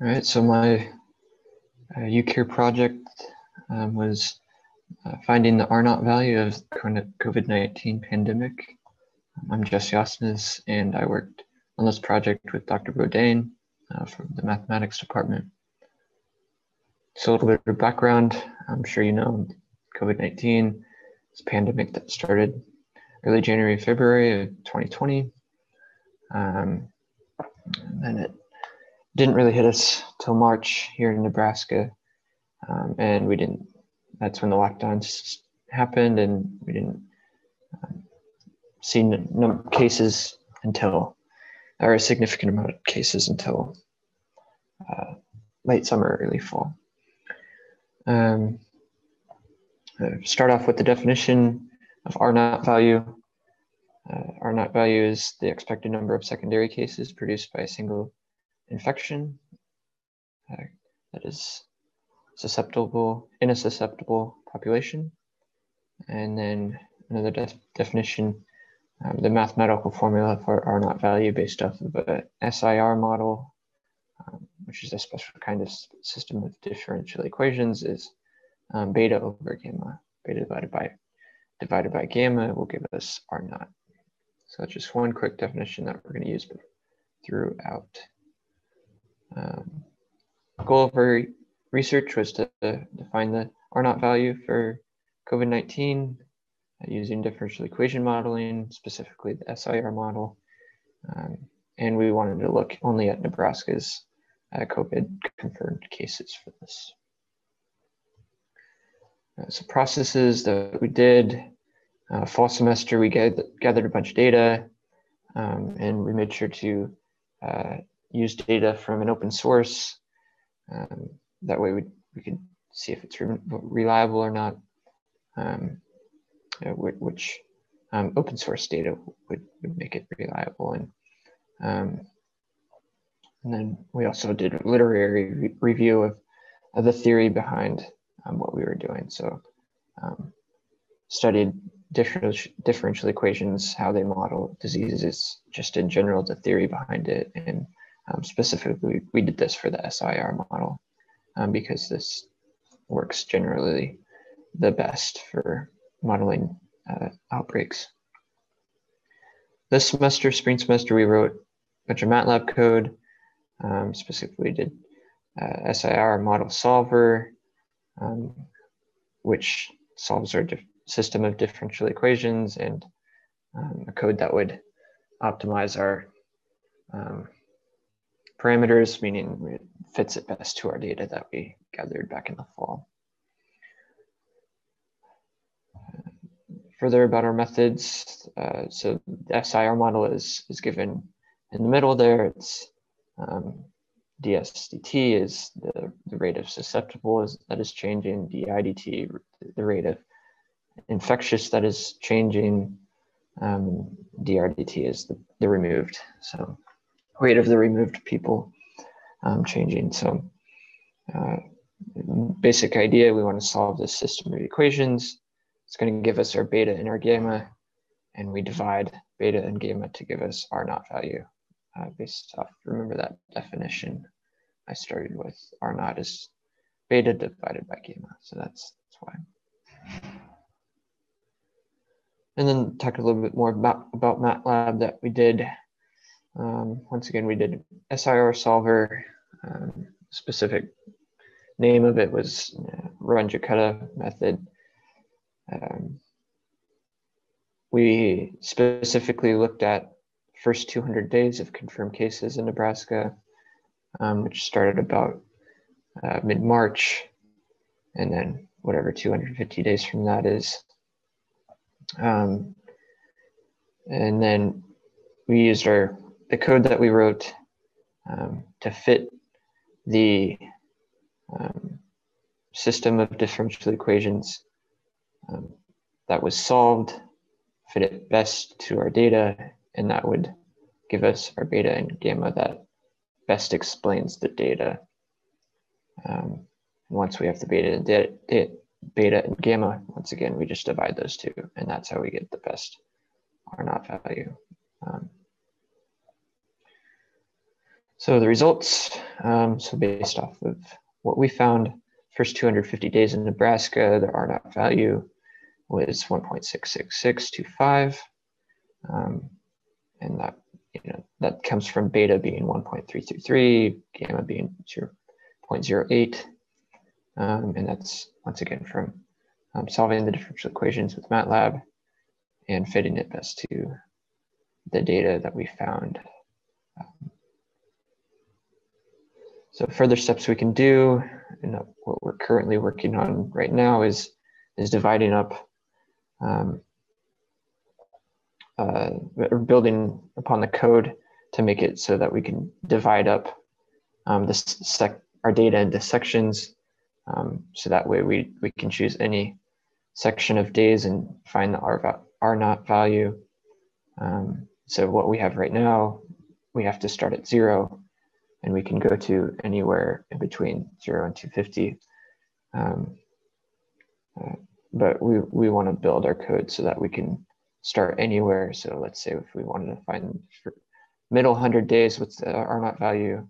All right, so my uh, UCARE project um, was uh, finding the R naught value of the COVID-19 pandemic. I'm Jesse Osnes, and I worked on this project with Dr. Bodane uh, from the mathematics department. So a little bit of background, I'm sure you know COVID-19, this pandemic that started early January, February of 2020. Um, and it didn't really hit us till March here in Nebraska, um, and we didn't. That's when the lockdowns happened, and we didn't um, see number cases until, or a significant amount of cases until uh, late summer, early fall. Um, uh, start off with the definition of R naught value. Uh, R naught value is the expected number of secondary cases produced by a single infection uh, that is susceptible in a susceptible population. And then another def definition, um, the mathematical formula for R naught value based off of a SIR model, um, which is a special kind of system of differential equations, is um, beta over gamma. Beta divided by divided by gamma will give us R naught. So that's just one quick definition that we're going to use throughout. Um, goal of our research was to define the R naught value for COVID-19 uh, using differential equation modeling, specifically the SIR model. Um, and we wanted to look only at Nebraska's uh, COVID confirmed cases for this. Uh, so processes that we did, uh, fall semester, we gathered a bunch of data um, and we made sure to uh, use data from an open source. Um, that way we, we could see if it's re reliable or not, um, which um, open source data would, would make it reliable. And, um, and then we also did a literary re review of, of the theory behind um, what we were doing. So um, studied differential, differential equations, how they model diseases, just in general, the theory behind it, and um, specifically, we did this for the SIR model um, because this works generally the best for modeling uh, outbreaks. This semester, spring semester, we wrote a bunch of MATLAB code, um, specifically did uh, SIR model solver, um, which solves our system of differential equations and um, a code that would optimize our um, parameters, meaning it fits it best to our data that we gathered back in the fall. Further about our methods, uh, so the SIR model is, is given in the middle there. It's um, DSDT is the, the rate of susceptible is, that is changing, DIDT, the rate of infectious that is changing, um, DRDT is the, the removed. So rate of the removed people um, changing. So uh, basic idea, we want to solve this system of equations. It's going to give us our beta and our gamma, and we divide beta and gamma to give us R naught value uh, based off, remember that definition I started with, R naught is beta divided by gamma. So that's, that's why. And then talk a little bit more about, about MATLAB that we did um, once again, we did SIR solver. Um, specific name of it was uh, Runge-Kutta method. Um, we specifically looked at first 200 days of confirmed cases in Nebraska, um, which started about uh, mid-March, and then whatever 250 days from that is. Um, and then we used our the code that we wrote um, to fit the um, system of differential equations um, that was solved, fit it best to our data, and that would give us our beta and gamma that best explains the data. Um, once we have the beta and beta and gamma, once again, we just divide those two, and that's how we get the best R naught value. Um, so the results Um, so based off of what we found, first 250 days in Nebraska, the R naught value was 1.66625. Um, and that, you know, that comes from beta being 1.333, gamma being 0.08. Um, and that's once again from um, solving the differential equations with MATLAB and fitting it best to the data that we found. So further steps we can do, and what we're currently working on right now is, is dividing up um, uh, building upon the code to make it so that we can divide up um, sec our data into sections. Um, so that way we, we can choose any section of days and find the R, R naught value. Um, so what we have right now, we have to start at zero and we can go to anywhere in between zero and 250. Um, uh, but we, we want to build our code so that we can start anywhere. So let's say if we wanted to find middle 100 days, what's the R value,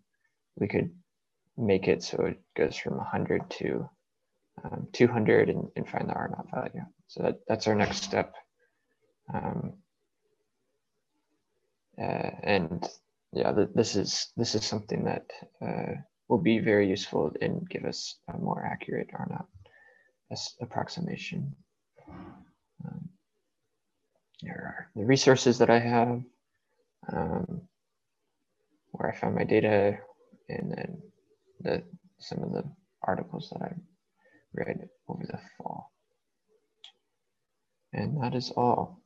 we could make it so it goes from 100 to um, 200 and, and, find the R value. So that, that's our next step. Um, uh, and yeah, th this is this is something that uh, will be very useful and give us a more accurate naught approximation. Um, here are the resources that I have, um, where I found my data, and then the some of the articles that I read over the fall. And that is all.